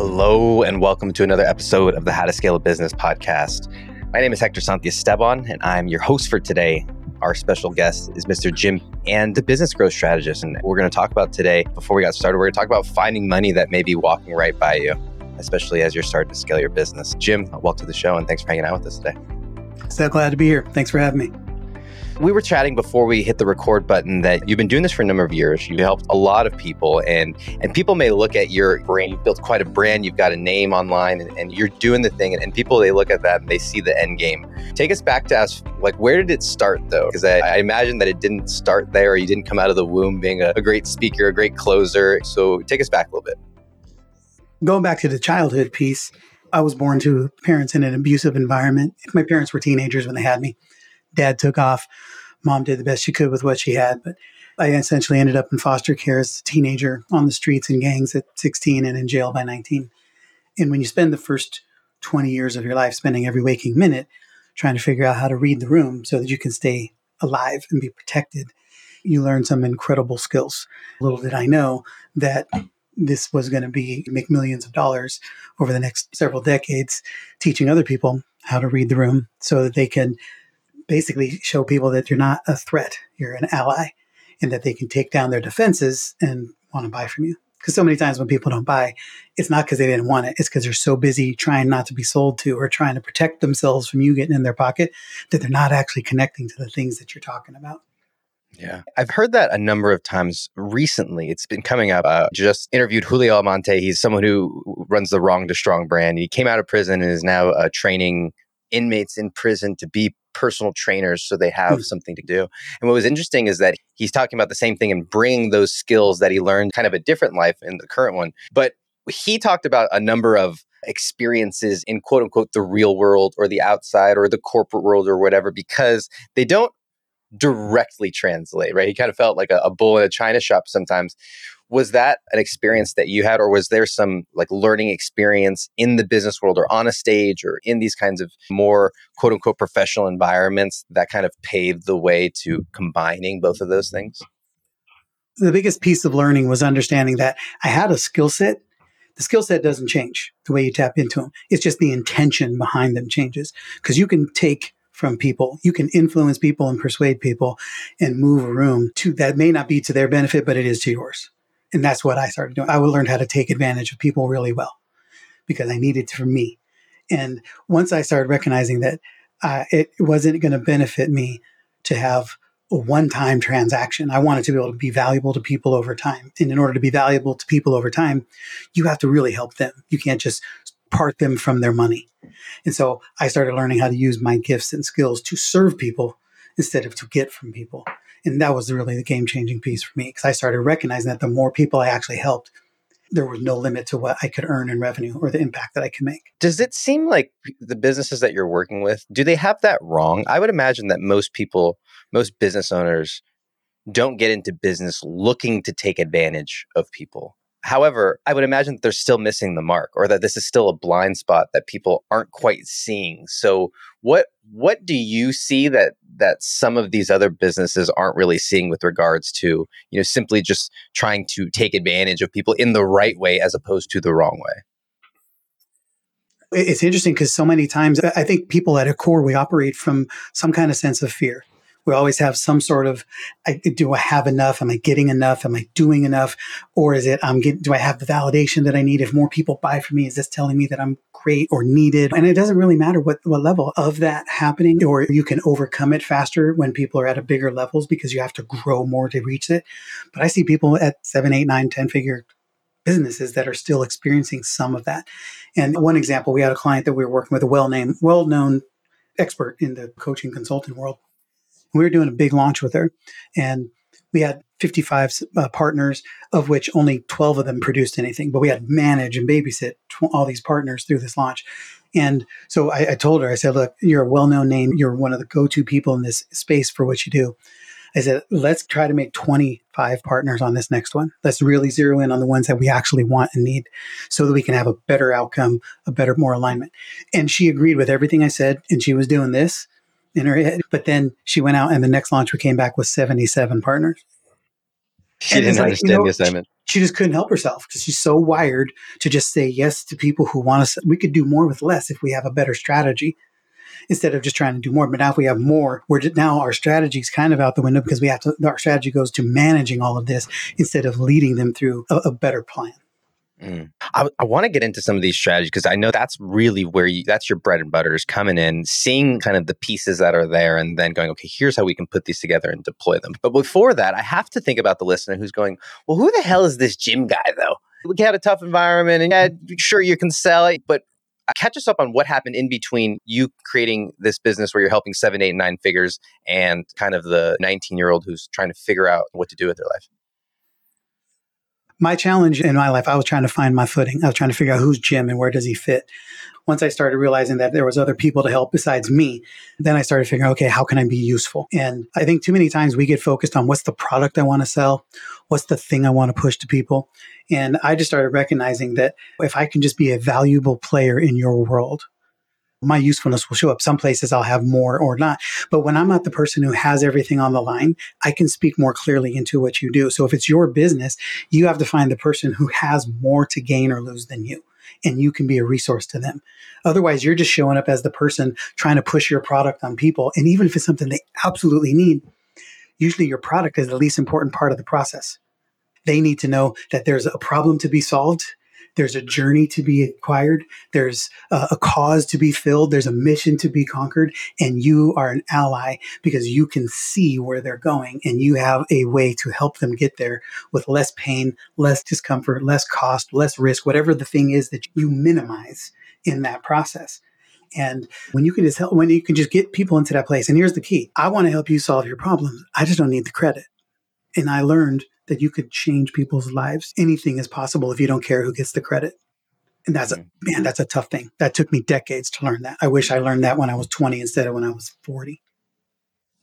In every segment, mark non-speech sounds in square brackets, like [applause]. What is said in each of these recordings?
Hello, and welcome to another episode of the How to Scale a Business podcast. My name is Hector Santiesteban, and I'm your host for today. Our special guest is Mr. Jim and the business growth strategist. And we're going to talk about today, before we got started, we're going to talk about finding money that may be walking right by you, especially as you're starting to scale your business. Jim, welcome to the show, and thanks for hanging out with us today. So glad to be here. Thanks for having me. We were chatting before we hit the record button that you've been doing this for a number of years. You've helped a lot of people, and and people may look at your brand. You've built quite a brand. You've got a name online, and, and you're doing the thing. And, and, people they look at that and they see the end game. Take us back to us. Like, where did it start though? Because I, I, imagine that it didn't start there. You didn't come out of the womb being a, a great speaker, a great closer. So take us back a little bit. Going back to the childhood piece, I was born to parents in an abusive environment. My parents were teenagers when they had me. Dad took off mom did the best she could with what she had. But I essentially ended up in foster care as a teenager on the streets in gangs at 16 and in jail by 19. And when you spend the first 20 years of your life spending every waking minute trying to figure out how to read the room so that you can stay alive and be protected, you learn some incredible skills. Little did I know that this was going to be make millions of dollars over the next several decades teaching other people how to read the room so that they can basically show people that you're not a threat, you're an ally, and that they can take down their defenses and want to buy from you. Because so many times when people don't buy, it's not because they didn't want it, it's because they're so busy trying not to be sold to or trying to protect themselves from you getting in their pocket that they're not actually connecting to the things that you're talking about. Yeah. I've heard that a number of times recently. It's been coming up. Uh, just interviewed Julio Almonte. He's someone who runs the Wrong to Strong brand. He came out of prison and is now uh, training inmates in prison to be personal trainers so they have mm. something to do. And what was interesting is that he's talking about the same thing and bringing those skills that he learned kind of a different life in the current one. But he talked about a number of experiences in quote unquote the real world or the outside or the corporate world or whatever because they don't directly translate, right? He kind of felt like a, a bull in a china shop sometimes. Was that an experience that you had or was there some like learning experience in the business world or on a stage or in these kinds of more quote unquote professional environments that kind of paved the way to combining both of those things? The biggest piece of learning was understanding that i had a skill set. The skill set doesn't change the way you tap into them it's just the intention behind them changes. Because you can take from people. You can influence people and persuade people and move a room to that may not be to their benefit, but it is to yours. And that's what I started doing. I learned how to take advantage of people really well because I needed to for me. And once I started recognizing that uh, it wasn't going to benefit me to have a one time transaction, I wanted to be able to be valuable to people over time. And in order to be valuable to people over time, you have to really help them. You can't just part them from their money. And so I started learning how to use my gifts and skills to serve people instead of to get from people. And that was really the game changing piece for me because I started recognizing that the more people I actually helped, there was no limit to what I could earn in revenue or the impact that I could make. Does it seem like the businesses that you're working with, do they have that wrong? I would imagine that most people, most business owners don't get into business looking to take advantage of people. However, I would imagine that they're still missing the mark or that this is still a blind spot that people aren't quite seeing. So what what do you see that that some of these other businesses aren't really seeing with regards to, you know, simply just trying to take advantage of people in the right way as opposed to the wrong way? It's interesting because so many times I think people at a core we operate from some kind of sense of fear we always have some sort of I, do i have enough? Am i getting enough? Am i doing enough? Or is it i'm getting do i have the validation that i need? If more people buy from me is this telling me that i'm great or needed? And it doesn't really matter what what level of that happening or you can overcome it faster when people are at a bigger levels because you have to grow more to reach it. But i see people at seven eight nine ten figure businesses that are still experiencing some of that. And one example we had a client that we were working with a well-named well-known expert in the coaching consulting world we were doing a big launch with her, and we had 55 uh, partners, of which only 12 of them produced anything. But we had manage and babysit tw- all these partners through this launch. And so I, I, told her, I said, look, you're a well known name. You're one of the go to people in this space for what you do. I said, let's try to make 25 partners on this next one. Let's really zero in on the ones that we actually want and need so that we can have a better outcome, a better, more alignment. And she agreed with everything I said. And she was doing this in her head. But then she went out and the next launch we came back with 77 partners. She and didn't like, understand you know, the assignment. She, she just couldn't help herself because she's so wired to just say yes to people who want us. We could do more with less if we have a better strategy instead of just trying to do more. But now if we have more, we're just, now our strategy is kind of out the window because we have to, our strategy goes to managing all of this instead of leading them through a, a better plan. Mm. I, I want to get into some of these strategies because I know that's really where you, that's your bread and butter is coming in, seeing kind of the pieces that are there, and then going, okay, here's how we can put these together and deploy them. But before that, I have to think about the listener who's going, well, who the hell is this Jim guy though? We had a tough environment, and yeah, sure you can sell it, but catch us up on what happened in between you creating this business where you're helping seven, eight, nine figures, and kind of the 19 year old who's trying to figure out what to do with their life my challenge in my life, I was trying to find my footing. I was trying to figure out who's Jim and where does he fit. Once I started realizing that there was other people to help besides me, then I started figuring, okay, how can I be useful? And I think too many times we get focused on what's the product I want to sell, what's the thing I want to push to people. And I just started recognizing that if I can just be a valuable player in your world, my usefulness will show up. Some places I'll have more or not. But when I'm not the person who has everything on the line, I can speak more clearly into what you do. So if it's your business, you have to find the person who has more to gain or lose than you. And you can be a resource to them. Otherwise, you're just showing up as the person trying to push your product on people. And even if it's something they absolutely need, usually your product is the least important part of the process. They need to know that there's a problem to be solved there's a journey to be acquired. There's a, a cause to be filled. There's a mission to be conquered. And you are an ally because you can see where they're going and you have a way to help them get there with less pain, less discomfort, less cost, less risk, whatever the thing is that you minimize in that process. And when you can just help, when you can just get people into that place. And here's the key I want to help you solve your problems. I just don't need the credit. And I learned that you could change people's lives. Anything is possible if you don't care who gets the credit. And that's a mm-hmm. man, that's a tough thing. That took me decades to learn that. I wish I learned that when I was 20 instead of when I was 40.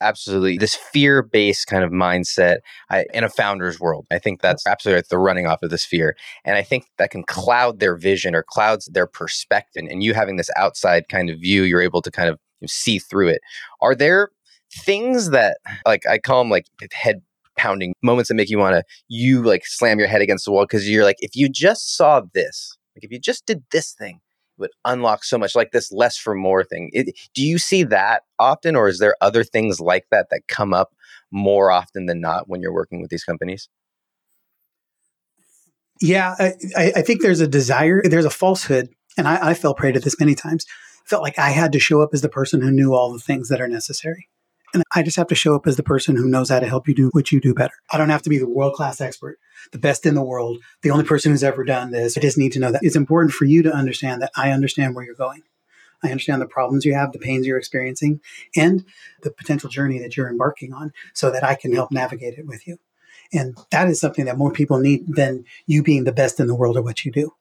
Absolutely. This fear based kind of mindset I, in a founder's world. I think that's absolutely right. They're running off of this fear. And I think that can cloud their vision or clouds their perspective. And you having this outside kind of view, you're able to kind of see through it. Are there things that, like, I call them like head pounding moments that make you want to you like slam your head against the wall because you're like if you just saw this like if you just did this thing it would unlock so much like this less for more thing. It, do you see that often or is there other things like that that come up more often than not when you're working with these companies? Yeah i, I think there's a desire there's a falsehood and I, I fell prey to this many times. Felt like i had to show up as the person who knew all the things that are necessary and I just have to show up as the person who knows how to help you do what you do better. I don't have to be the world class expert, the best in the world, the only person who's ever done this. I just need to know that it's important for you to understand that I understand where you're going. I understand the problems you have, the pains you're experiencing, and the potential journey that you're embarking on so that I can help navigate it with you. And that is something that more people need than you being the best in the world at what you do.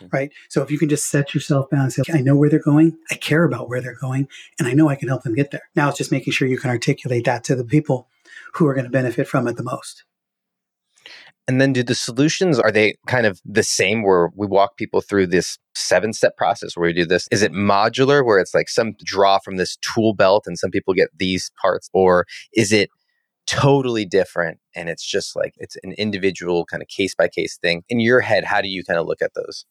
Mm. right? So if you can just set yourself down and say, I know where they're going, I care about where they're going, and I know I can help them get there. Now it's just making sure you can articulate that to the people who are going to benefit from it the most. And then do the solutions are they kind of the same where we walk people through this seven step process where we do this? Is it modular where it's like some draw from this tool belt and some people get these parts or is it totally different and it's just like it's an individual kind of case by case thing in your head how do you kind of look at those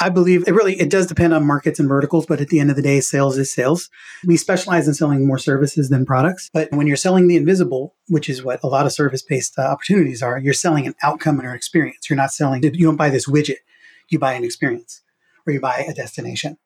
I believe it really it does depend on markets and verticals, but at the end of the day, sales is sales. We specialize in selling more services than products, but when you're selling the invisible, which is what a lot of service-based uh, opportunities are, you're selling an outcome and an experience. You're not selling you don't buy this widget, you buy an experience or you buy a destination.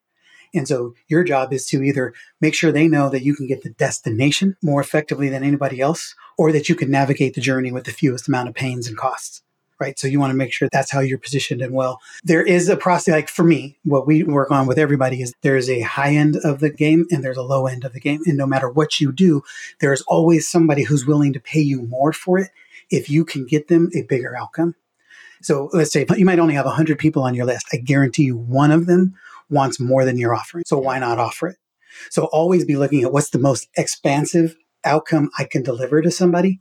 And so your job is to either make sure they know that you can get the destination more effectively than anybody else, or that you can navigate the journey with the fewest amount of pains and costs right? So you want to make sure that's how you're positioned and well. There is a process, like for me, what we work on with everybody is there's a high end of the game and there's a low end of the game. And no matter what you do, there's always somebody who's willing to pay you more for it if you can get them a bigger outcome. So let's say you might only have 100 people on your list. I guarantee you one of them wants more than you're offering. So why not offer it? So always be looking at what's the most expansive outcome I can deliver to somebody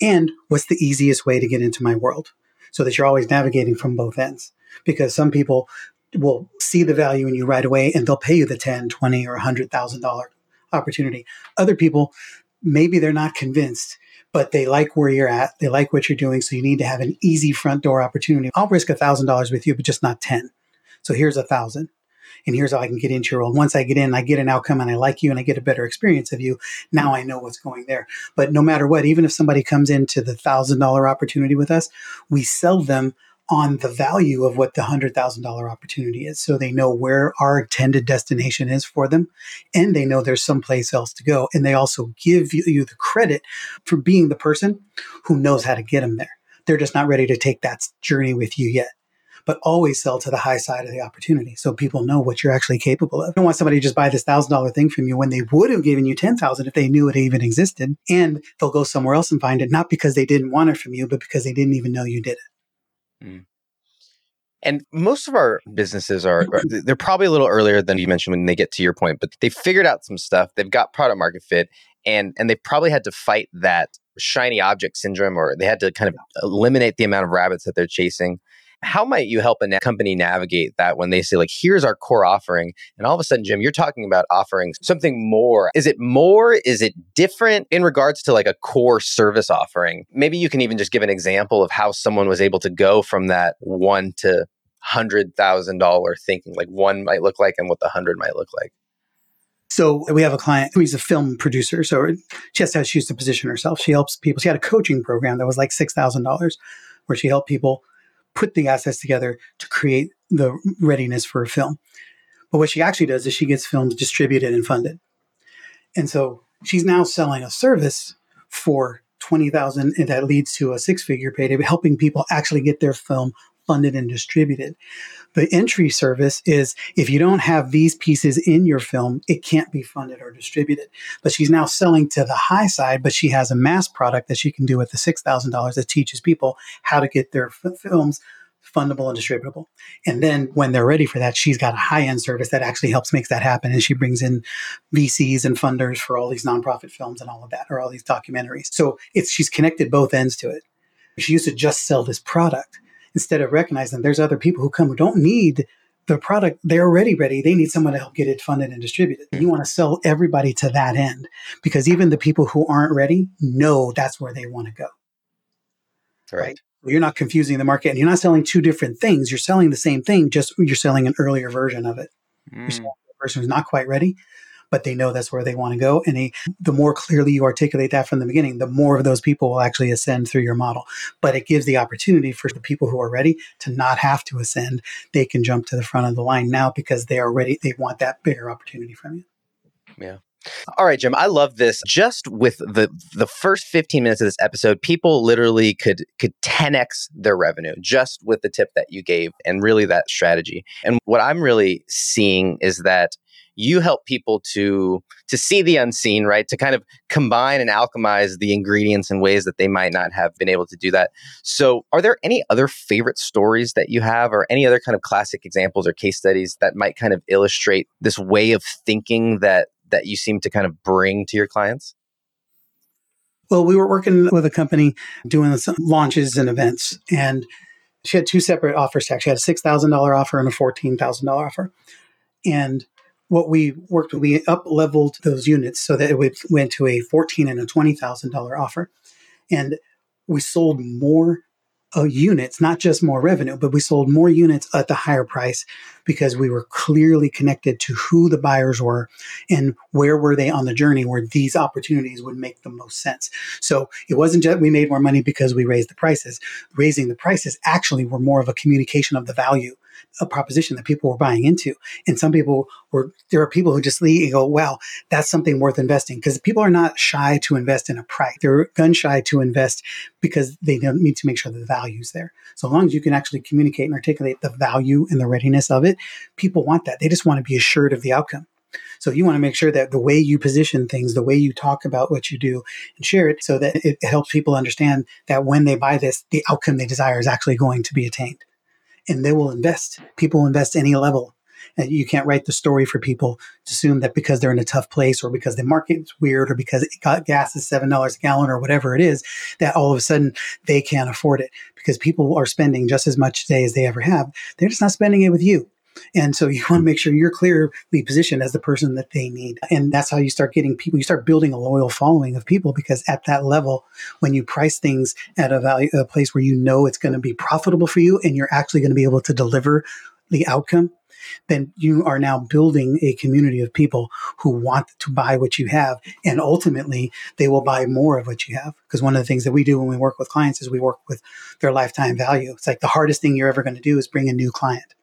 and what's the easiest way to get into my world so that you're always navigating from both ends. Because some people will see the value in you right away and they'll pay you the 10, 20, or $100,000 opportunity. Other people, maybe they're not convinced, but they like where you're at. They like what you're doing. So you need to have an easy front door opportunity. I'll risk a thousand dollars with you, but just not 10. So here's a thousand and here's how I can get into your role. Once I get in, I get an outcome and I like you and I get a better experience of you. Now I know what's going there. But no matter what, even if somebody comes into the thousand dollar opportunity with us, we sell them on the value of what the $100,000 opportunity is. So they know where our intended destination is for them and they know there's someplace else to go. And they also give you, the credit for being the person who knows how to get them there. They're just not ready to take that journey with you yet but always sell to the high side of the opportunity so people know what you're actually capable of. You don't want somebody to just buy this thousand dollar thing from you when they would have given you ten thousand if they knew it even existed. And they'll go somewhere else and find it, not because they didn't want it from you, but because they didn't even know you did it. Mm. And most of our businesses are, they're probably a little earlier than you mentioned when they get to your point, but they figured out some stuff. They've got product market fit and, and they probably had to fight that shiny object syndrome or they had to kind of eliminate the amount of rabbits that they're chasing. How might you help a na- company navigate that when they say, like, here's our core offering? And all of a sudden, Jim, you're talking about offering something more. Is it more? Is it different in regards to like a core service offering? Maybe you can even just give an example of how someone was able to go from that one to hundred thousand dollar thinking, like one might look like and what the hundred might look like. So we have a client who's a film producer. So she has to choose to position herself. She helps people. She had a coaching program that was like six thousand dollars, where she helped people put the assets together to create the readiness for a film. But what she actually does is she gets films distributed and funded. And so she's now selling a service for 20,000 and that leads to a six-figure payday helping people actually get their film funded and distributed. The entry service is if you don't have these pieces in your film, it can't be funded or distributed. But she's now selling to the high side, but she has a mass product that she can do with the $6,000 that teaches people how to get their f- films fundable and distributable. And then when they're ready for that, she's got a high end service that actually helps make that happen. And she brings in VCs and funders for all these nonprofit films and all of that, or all these documentaries. So it's she's connected both ends to it. She used to just sell this product instead of recognizing there's other people who come who don't need the product they're already ready they need someone to help get it funded and distributed. You want to sell everybody to that end because even the people who aren't ready know that's where they want to go. Right, right? you're not confusing the market and you're not selling two different things. You're selling the same thing just you're selling an earlier version of it. Mm. you're selling the person who's not quite ready but they know that's where they want to go. And they, the more clearly you articulate that from the beginning, the more of those people will actually ascend through your model. But it gives the opportunity for the people who are ready to not have to ascend. They can jump to the front of the line now because they are ready. They want that bigger opportunity from you. Yeah. All right, Jim. I love this. Just with the the first 15 minutes of this episode, people literally could could 10x their revenue just with the tip that you gave and really that strategy. And what I'm really seeing is that you help people to to see the unseen right? To kind of combine and alchemize the ingredients in ways that they might not have been able to do that. So are there any other favorite stories that you have or any other kind of classic examples or case studies that might kind of illustrate this way of thinking that that you seem to kind of bring to your clients? Well we were working with a company doing some launches and events and she had two separate offers she had a $6000 offer and a $14000 offer. And what we worked with, we up leveled those units so that it went to a fourteen and a twenty thousand dollar offer, and we sold more uh, units, not just more revenue, but we sold more units at the higher price because we were clearly connected to who the buyers were and where were they on the journey where these opportunities would make the most sense. So it wasn't just we made more money because we raised the prices. Raising the prices actually were more of a communication of the value a proposition that people were buying into. And some people were, there are people who just leave and go, wow, that's something worth investing. Because people are not shy to invest in a price. They're gun shy to invest because they need to make sure the value's there. So long as you can actually communicate and articulate the value and the readiness of it, people want that. They just want to be assured of the outcome. So you want to make sure that the way you position things, the way you talk about what you do and share it so that it helps people understand that when they buy this, the outcome they desire is actually going to be attained and they will invest. People will invest any level. And you can't write the story for people to assume that because they're in a tough place or because the market's weird or because gas is $7 a gallon or whatever it is, that all of a sudden they can't afford it because people are spending just as much today as they ever have. They're just not spending it with you. And so [laughs] you want to make sure you're clearly positioned as the person that they need. And that's how you start getting people, you start building a loyal following of people because at that level, when you price things at a value, a place where you know it's going to be profitable for you and you're actually going to be able to deliver the outcome, then you are now building a community of people who want to buy what you have. And ultimately, they will buy more of what you have. Because one of the things that we do when we work with clients is we work with their lifetime value. It's like the hardest thing you're ever going to do is bring a new client.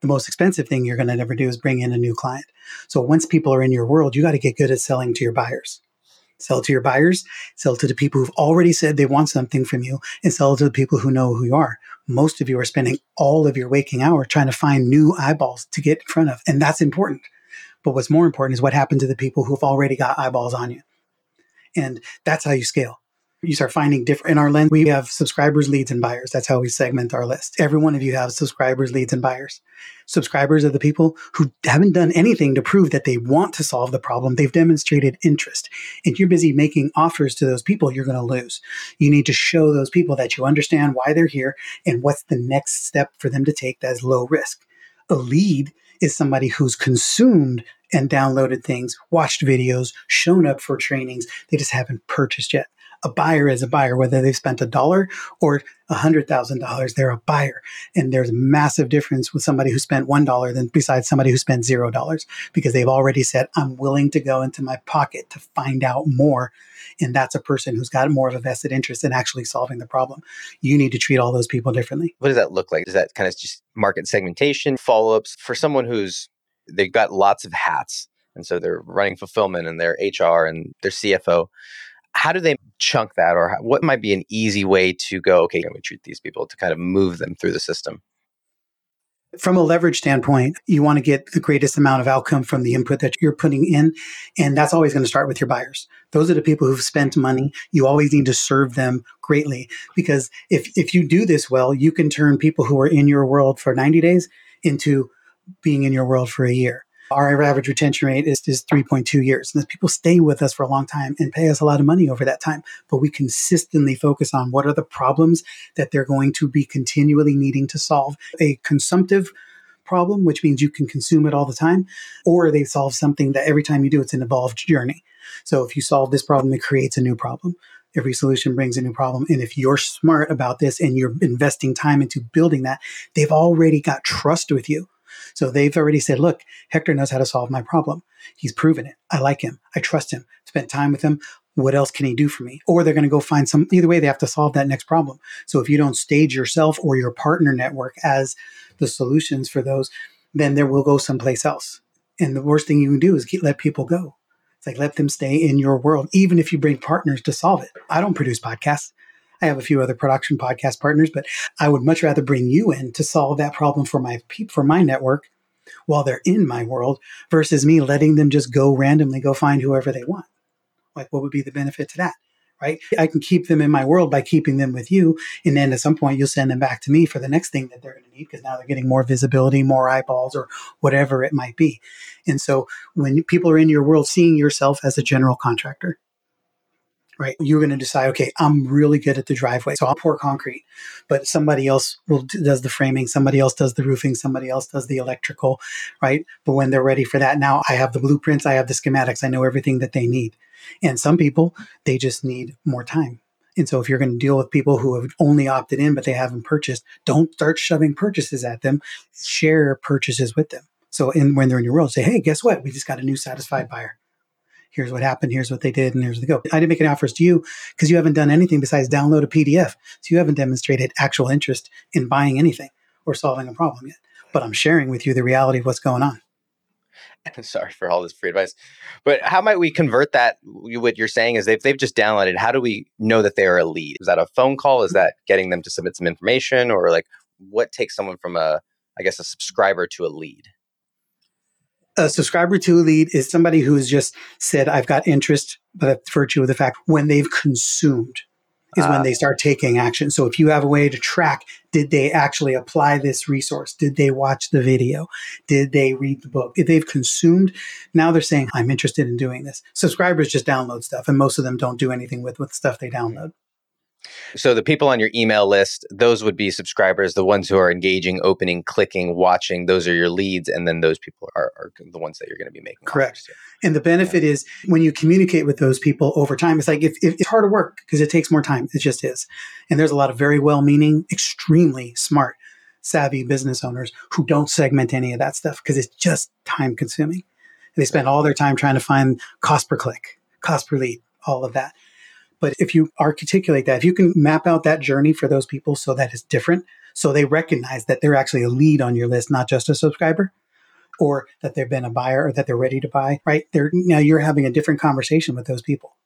The most expensive thing you're going to ever do is bring in a new client. So once people are in your world, you got to get good at selling to your buyers sell to your buyers, sell to the people who've already said they want something from you, and sell to the people who know who you are most of you are spending all of your waking hour trying to find new eyeballs to get in front of. And that's important. But what's more important is what happened to the people who've already got eyeballs on you. And that's how you scale you start finding different in our lens we have subscribers leads and buyers. That's how we segment our list. Every one of you have subscribers leads and buyers. Subscribers are the people who haven't done anything to prove that they want to solve the problem. They've demonstrated interest. And you're busy making offers to those people you're going to lose. You need to show those people that you understand why they're here and what's the next step for them to take that's low risk. A lead is somebody who's consumed and downloaded things, watched videos, shown up for trainings. They just haven't purchased yet a buyer is a buyer, whether they've spent a dollar or a hundred thousand dollars, they're a buyer. And there's a massive difference with somebody who spent one dollar than besides somebody who spent zero dollars because they've already said, I'm willing to go into my pocket to find out more. And that's a person who's got more of a vested interest in actually solving the problem. You need to treat all those people differently. What does that look like? Is that kind of just market segmentation, follow ups for someone who's they've got lots of hats? And so they're running fulfillment and they're HR and their CFO how do they chunk that? Or how, what might be an easy way to go okay can we treat these people to kind of move them through the system? From a leverage standpoint you want to get the greatest amount of outcome from the input that you're putting in and that's always going to start with your buyers. Those are the people who've spent money. You always need to serve them greatly because if if you do this well you can turn people who are in your world for 90 days into being in your world for a year our average retention rate is, is 3.2 years. And people stay with us for a long time and pay us a lot of money over that time. But we consistently focus on what are the problems that they're going to be continually needing to solve. A consumptive problem, which means you can consume it all the time, or they solve something that every time you do, it's an evolved journey. So if you solve this problem, it creates a new problem. Every solution brings a new problem. And if you're smart about this and you're investing time into building that, they've already got trust with you so they've already said, look, Hector knows how to solve my problem. He's proven it. I like him. I trust him. Spent time with him. What else can he do for me? Or they're going to go find some, either way, they have to solve that next problem. So if you don't stage yourself or your partner network as the solutions for those, then there will go someplace else. And the worst thing you can do is let people go. It's like let them stay in your world, even if you bring partners to solve it. I don't produce podcasts. I have a few other production podcast partners, but I would much rather bring you in to solve that problem for my for my network while they're in my world versus me letting them just go randomly go find whoever they want. Like what would be the benefit to that? Right? I can keep them in my world by keeping them with you. And then at some point you'll send them back to me for the next thing that they're going to need because now they're getting more visibility, more eyeballs, or whatever it might be. And so when people are in your world, seeing yourself as a general contractor, right? You're going to decide, okay, I'm really good at the driveway, so I'll pour concrete, but somebody else will does the framing, somebody else does the roofing, somebody else does the electrical, right? But when they're ready for that, now I have the blueprints, I have the schematics, I know everything that they need. And some people, they just need more time. And so if you're going to deal with people who have only opted in but they haven't purchased, don't start shoving purchases at them. Share purchases with them. So in, when they're in your world, say, hey, guess what? We just got a new satisfied buyer here's what happened, here's what they did, and here's the go. I didn't make any offers to you because you haven't done anything besides download a PDF. So you haven't demonstrated actual interest in buying anything or solving a problem yet. But I'm sharing with you the reality of what's going on. [laughs] Sorry for all this free advice, but how might we convert that? What you're saying is they've, they've just downloaded. How do we know that they are a lead? Is that a phone call? Is that getting them to submit some information, or like what takes someone from a, I guess, a subscriber to a lead? A subscriber to a lead is somebody who has just said, I've got interest, but virtue of the fact when they've consumed is uh, when ah. they start taking action. So if you have a way to track, did they actually apply this resource? Did they watch the video? Did they read the book? If they've consumed, now they're saying, I'm interested in doing this. Subscribers just download stuff and most of them don't do anything with, with stuff they download. So the people on your email list, those would be subscribers, the ones who are engaging, opening, clicking, watching, those are your leads. And then those people are, are the ones that you're going to be making. Correct. And the benefit yeah. is when you communicate with those people over time, it's like if, if it's harder work because it takes more time. It just is. And there's a lot of very well meaning, extremely smart, savvy business owners who don't segment any of that stuff because it's just time consuming. They spend all their time trying to find cost per click, cost per lead, all of that. But if you articulate that, if you can map out that journey for those people so that it's different, so they recognize that they're actually a lead on your list, not just a subscriber, or that they've been a buyer or that they're ready to buy, right? They're, now you're having a different conversation with those people.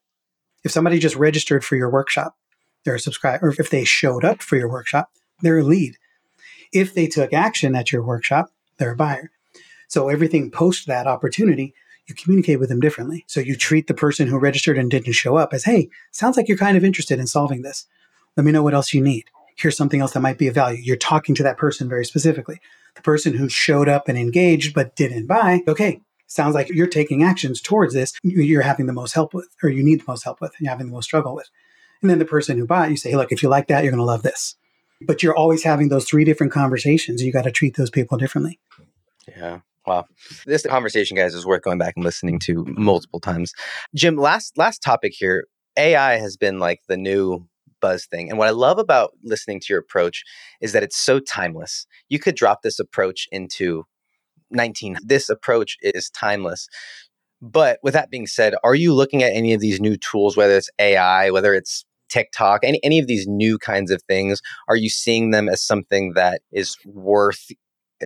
If somebody just registered for your workshop, they're a subscriber, or if they showed up for your workshop, they're a lead. If they took action at your workshop, they're a buyer. So everything post that opportunity you communicate with them differently. So you treat the person who registered and didn't show up as, hey, sounds like you're kind of interested in solving this. Let me know what else you need. Here's something else that might be of value. You're talking to that person very specifically. The person who showed up and engaged but didn't buy, okay, sounds like you're taking actions towards this you're having the most help with, or you need the most help with, and you're having the most struggle with. And then the person who bought, you say, hey, look, if you like that, you're going to love this. But you're always having those three different conversations. You got to treat those people differently. Yeah. Wow. This conversation, guys, is worth going back and listening to multiple times. Jim, last last topic here. AI has been like the new buzz thing. And what I love about listening to your approach is that it's so timeless. You could drop this approach into 19. This approach is timeless. But with that being said, are you looking at any of these new tools, whether it's AI, whether it's TikTok, any, any of these new kinds of things? Are you seeing them as something that is worth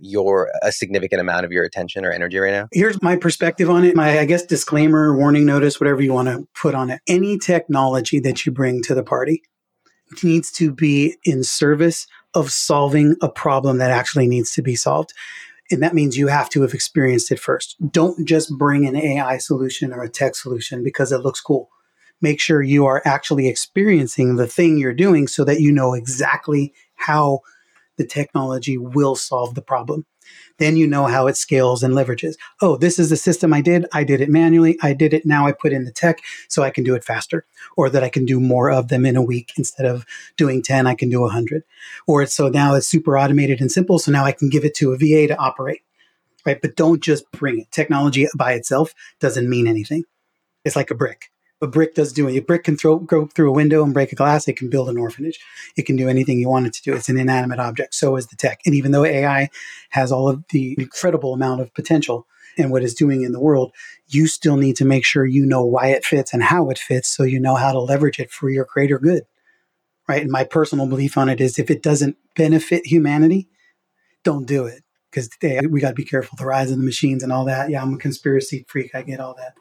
your a significant amount of your attention or energy right now? Here's my perspective on it. My I guess disclaimer, warning notice, whatever you want to put on it. Any technology that you bring to the party needs to be in service of solving a problem that actually needs to be solved. And that means you have to have experienced it first. Don't just bring an AI solution or a tech solution because it looks cool. Make sure you are actually experiencing the thing you're doing so that you know exactly how the technology will solve the problem. Then you know how it scales and leverages. Oh, this is the system I did. I did it manually. I did it. Now I put in the tech so I can do it faster or that I can do more of them in a week instead of doing 10, I can do 100. Or it's so now it's super automated and simple. So now I can give it to a VA to operate. Right. But don't just bring it. Technology by itself doesn't mean anything. It's like a brick a brick does do it. A brick can throw go through a window and break a glass. It can build an orphanage. It can do anything you want it to do. It's an inanimate object. So is the tech. And even though AI has all of the incredible amount of potential and what it's doing in the world, you still need to make sure you know why it fits and how it fits, so you know how to leverage it for your greater good. Right. And my personal belief on it is if it doesn't benefit humanity, don't do it because we got to be careful. The rise of the machines and all that. Yeah, I'm a conspiracy freak. I get all that.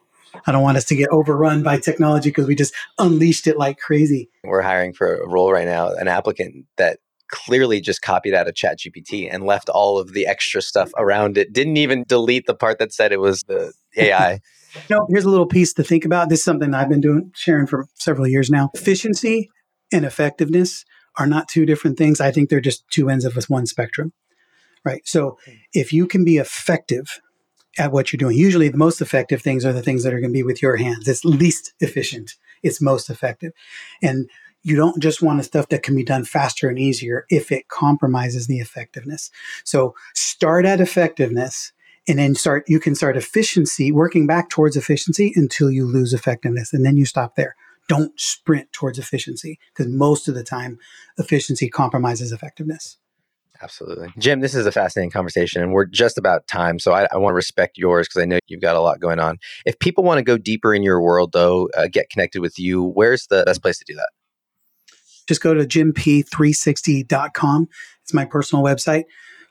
I don't want us to get overrun by technology because we just unleashed it like crazy. We're hiring for a role right now, an applicant that clearly just copied out of ChatGPT and left all of the extra stuff around it. Didn't even delete the part that said it was the [laughs] AI. no, here's a little piece to think about. This is something I've been doing, sharing for several years now. Efficiency and effectiveness are not two different things. I think they're just two ends of one spectrum. Right. So hmm. if you can be effective at what you're doing. Usually, the most effective things are the things that are going to be with your hands. It's least efficient, it's most effective. And you don't just want the stuff that can be done faster and easier if it compromises the effectiveness. So start at effectiveness and then start, you can start efficiency, working back towards efficiency until you lose effectiveness. And then you stop there. Don't sprint towards efficiency because most of the time, efficiency compromises effectiveness. Absolutely. Jim, this is a fascinating conversation, and we're just about time. So I, I want to respect yours because I know you've got a lot going on. If people want to go deeper in your world, though, uh, get connected with you, where's the best place to do that? Just go to jimp360.com. It's my personal website.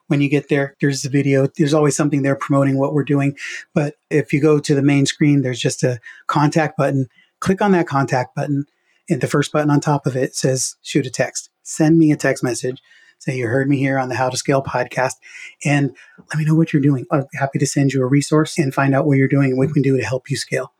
When you get there, there's a video. There's always something there promoting what we're doing. But if you go to the main screen, there's just a contact button. Click on that contact button, and the first button on top of it says shoot a text. Send me a text message say you heard me here on the How to Scale podcast, and let me know what you're doing. I'm happy to send you a resource and find out what you're doing and what we can do to help you scale.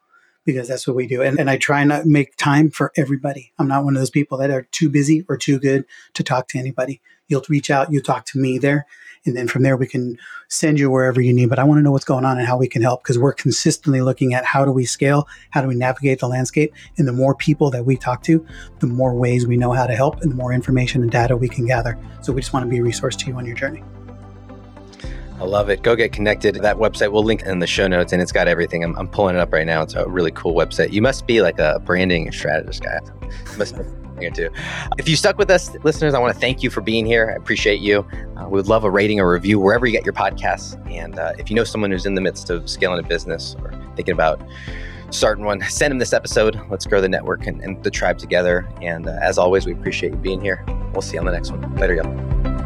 Because that's what we do. And, and I try not make time for everybody. I'm not one of those people that are too busy or too good to talk to anybody. You'll reach out, you talk to me there. And then from there, we can send you wherever you need. But I want to know what's going on and how we can help because we're consistently looking at how do we scale? How do we navigate the landscape? And the more people that we talk to, the more ways we know how to help and the more information and data we can gather. So we just want to be a resource to you on your journey. I love it. Go get connected. That website we'll link in the show notes and it's got everything. I'm, I'm pulling it up right now. It's a really cool website. You must be like a branding strategist guy. Must be [laughs] here too. If you stuck with us, listeners, I want to thank you for being here. I appreciate you. Uh, we would love a rating or review wherever you get your podcasts. And uh, if you know someone who's in the midst of scaling a business or thinking about starting one, send them this episode. Let's grow the network and, and the tribe together. And uh, as always, we appreciate you being here. We'll see you on the next one. Later, y'all.